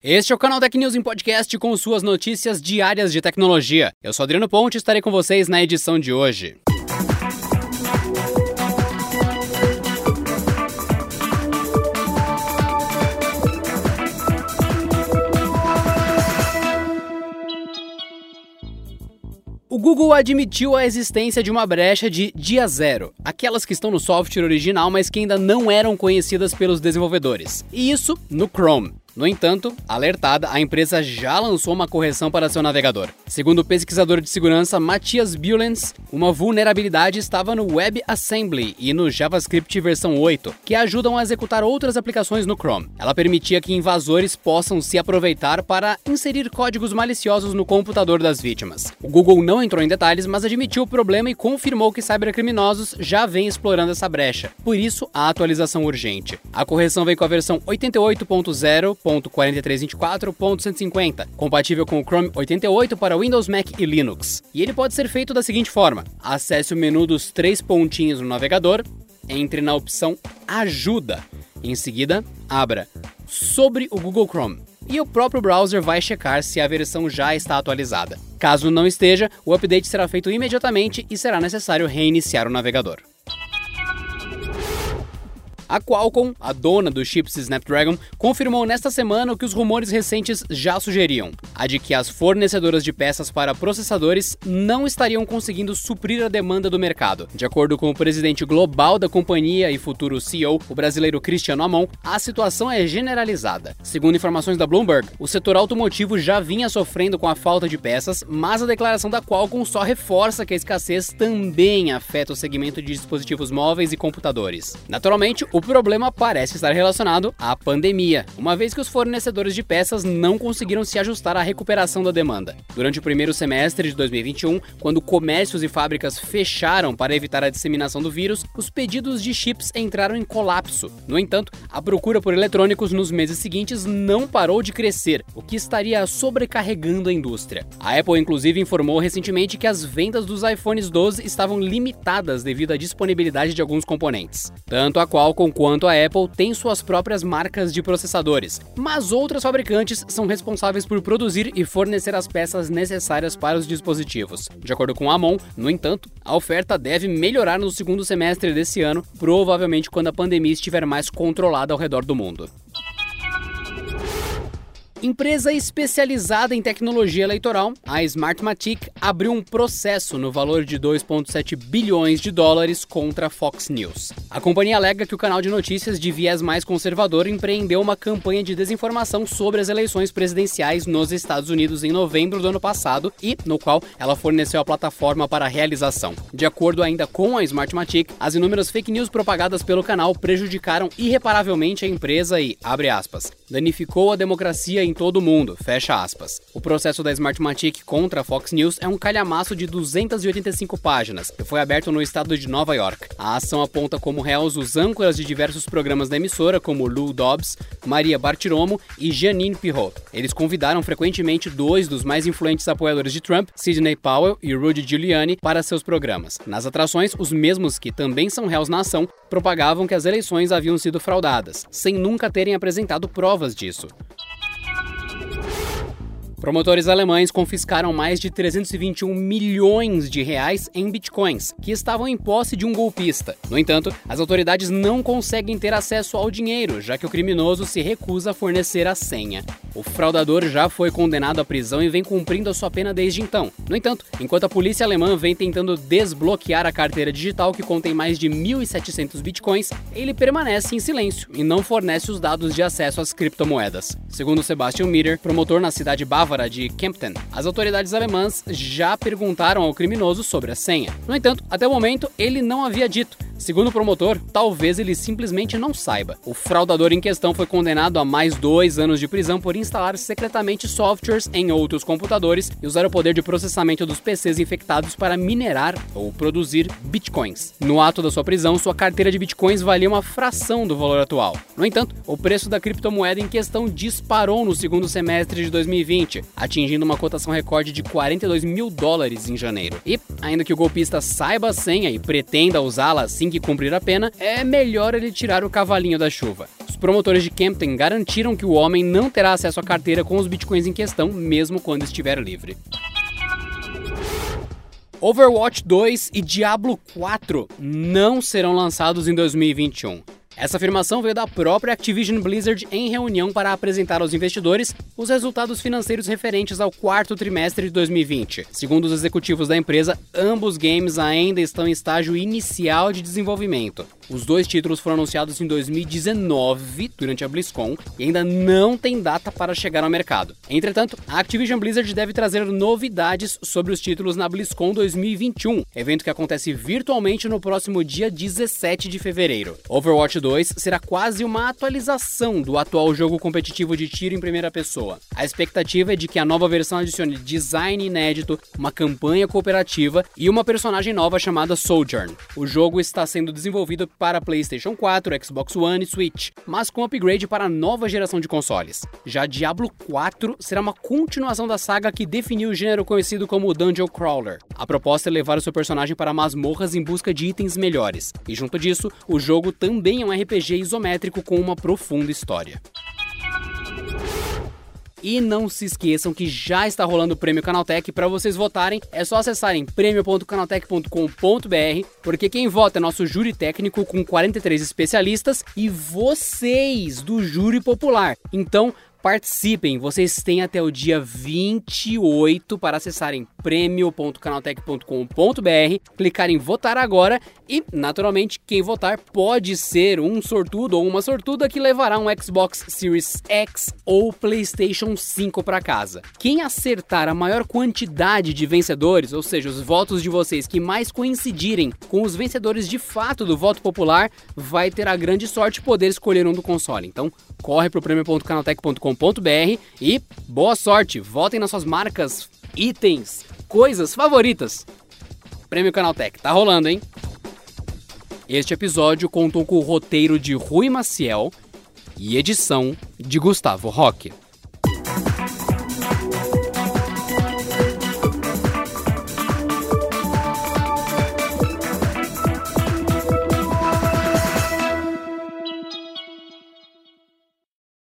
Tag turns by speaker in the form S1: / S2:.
S1: Este é o canal Tech News em podcast com suas notícias diárias de tecnologia. Eu sou Adriano Ponte e estarei com vocês na edição de hoje. O Google admitiu a existência de uma brecha de dia zero, aquelas que estão no software original, mas que ainda não eram conhecidas pelos desenvolvedores. E isso no Chrome. No entanto, alertada, a empresa já lançou uma correção para seu navegador. Segundo o pesquisador de segurança Matthias Bulens, uma vulnerabilidade estava no WebAssembly e no JavaScript versão 8, que ajudam a executar outras aplicações no Chrome. Ela permitia que invasores possam se aproveitar para inserir códigos maliciosos no computador das vítimas. O Google não entrou em detalhes, mas admitiu o problema e confirmou que cybercriminosos já vêm explorando essa brecha. Por isso, a atualização urgente. A correção vem com a versão 88.0 1.4324.150, compatível com o Chrome 88 para Windows, Mac e Linux. E ele pode ser feito da seguinte forma: acesse o menu dos três pontinhos no navegador, entre na opção Ajuda. Em seguida, abra sobre o Google Chrome e o próprio browser vai checar se a versão já está atualizada. Caso não esteja, o update será feito imediatamente e será necessário reiniciar o navegador. A Qualcomm, a dona dos chips Snapdragon, confirmou nesta semana o que os rumores recentes já sugeriam: a de que as fornecedoras de peças para processadores não estariam conseguindo suprir a demanda do mercado. De acordo com o presidente global da companhia e futuro CEO, o brasileiro Cristiano Amon, a situação é generalizada. Segundo informações da Bloomberg, o setor automotivo já vinha sofrendo com a falta de peças, mas a declaração da Qualcomm só reforça que a escassez também afeta o segmento de dispositivos móveis e computadores. Naturalmente, problema parece estar relacionado à pandemia, uma vez que os fornecedores de peças não conseguiram se ajustar à recuperação da demanda. Durante o primeiro semestre de 2021, quando comércios e fábricas fecharam para evitar a disseminação do vírus, os pedidos de chips entraram em colapso. No entanto, a procura por eletrônicos nos meses seguintes não parou de crescer, o que estaria sobrecarregando a indústria. A Apple, inclusive, informou recentemente que as vendas dos iPhones 12 estavam limitadas devido à disponibilidade de alguns componentes. Tanto a Qualcomm quanto a Apple têm suas próprias marcas de processadores, mas outras fabricantes são responsáveis por produzir e fornecer as peças necessárias para os dispositivos. De acordo com a Amon, no entanto, a oferta deve melhorar no segundo semestre desse ano, provavelmente quando a pandemia estiver mais controlada ao redor do mundo. Empresa especializada em tecnologia eleitoral, a Smartmatic abriu um processo no valor de 2,7 bilhões de dólares contra a Fox News. A companhia alega que o canal de notícias de viés mais conservador empreendeu uma campanha de desinformação sobre as eleições presidenciais nos Estados Unidos em novembro do ano passado e no qual ela forneceu a plataforma para a realização. De acordo ainda com a Smartmatic, as inúmeras fake news propagadas pelo canal prejudicaram irreparavelmente a empresa e, abre aspas, danificou a democracia em todo o mundo, fecha aspas. O processo da Smartmatic contra a Fox News é um calhamaço de 285 páginas e foi aberto no estado de Nova York. A ação aponta como réus os âncoras de diversos programas da emissora, como Lou Dobbs, Maria Bartiromo e Janine Pirro. Eles convidaram frequentemente dois dos mais influentes apoiadores de Trump, Sidney Powell e Rudy Giuliani, para seus programas. Nas atrações, os mesmos que também são réus na ação propagavam que as eleições haviam sido fraudadas, sem nunca terem apresentado provas disso. Promotores alemães confiscaram mais de 321 milhões de reais em bitcoins, que estavam em posse de um golpista. No entanto, as autoridades não conseguem ter acesso ao dinheiro, já que o criminoso se recusa a fornecer a senha. O fraudador já foi condenado à prisão e vem cumprindo a sua pena desde então. No entanto, enquanto a polícia alemã vem tentando desbloquear a carteira digital que contém mais de 1.700 bitcoins, ele permanece em silêncio e não fornece os dados de acesso às criptomoedas. Segundo Sebastian Mitter, promotor na cidade bávara de Kempten, as autoridades alemãs já perguntaram ao criminoso sobre a senha. No entanto, até o momento, ele não havia dito. Segundo o promotor, talvez ele simplesmente não saiba. O fraudador em questão foi condenado a mais dois anos de prisão por instalar secretamente softwares em outros computadores e usar o poder de processamento dos PCs infectados para minerar ou produzir bitcoins. No ato da sua prisão, sua carteira de bitcoins valia uma fração do valor atual. No entanto, o preço da criptomoeda em questão disparou no segundo semestre de 2020, atingindo uma cotação recorde de 42 mil dólares em janeiro. E, ainda que o golpista saiba a senha e pretenda usá-la assim que cumprir a pena, é melhor ele tirar o cavalinho da chuva promotores de Campton garantiram que o homem não terá acesso à carteira com os bitcoins em questão, mesmo quando estiver livre. Overwatch 2 e Diablo 4 não serão lançados em 2021. Essa afirmação veio da própria Activision Blizzard em reunião para apresentar aos investidores os resultados financeiros referentes ao quarto trimestre de 2020. Segundo os executivos da empresa, ambos games ainda estão em estágio inicial de desenvolvimento. Os dois títulos foram anunciados em 2019, durante a BlizzCon, e ainda não tem data para chegar ao mercado. Entretanto, a Activision Blizzard deve trazer novidades sobre os títulos na BlizzCon 2021, evento que acontece virtualmente no próximo dia 17 de fevereiro. Overwatch 2 será quase uma atualização do atual jogo competitivo de tiro em primeira pessoa. A expectativa é de que a nova versão adicione design inédito, uma campanha cooperativa e uma personagem nova chamada Sojourn. O jogo está sendo desenvolvido para PlayStation 4, Xbox One e Switch, mas com upgrade para a nova geração de consoles. Já Diablo 4 será uma continuação da saga que definiu o gênero conhecido como Dungeon Crawler. A proposta é levar o seu personagem para masmorras em busca de itens melhores, e junto disso, o jogo também é um RPG isométrico com uma profunda história. E não se esqueçam que já está rolando o Prêmio Canaltech. Para vocês votarem, é só acessarem prêmio.canaltech.com.br, porque quem vota é nosso júri técnico com 43 especialistas e vocês do júri popular. Então, Participem, vocês têm até o dia 28 para acessarem prêmio.canaltech.com.br, clicar em votar agora e, naturalmente, quem votar pode ser um sortudo ou uma sortuda que levará um Xbox Series X ou PlayStation 5 para casa. Quem acertar a maior quantidade de vencedores, ou seja, os votos de vocês que mais coincidirem com os vencedores de fato do voto popular, vai ter a grande sorte de poder escolher um do console. Então, corre para o prêmio.canaltech.com www.cultura.com.br e boa sorte! Votem nas suas marcas, itens, coisas favoritas. Prêmio Canaltech, tá rolando, hein? Este episódio contou com o roteiro de Rui Maciel e edição de Gustavo Roque.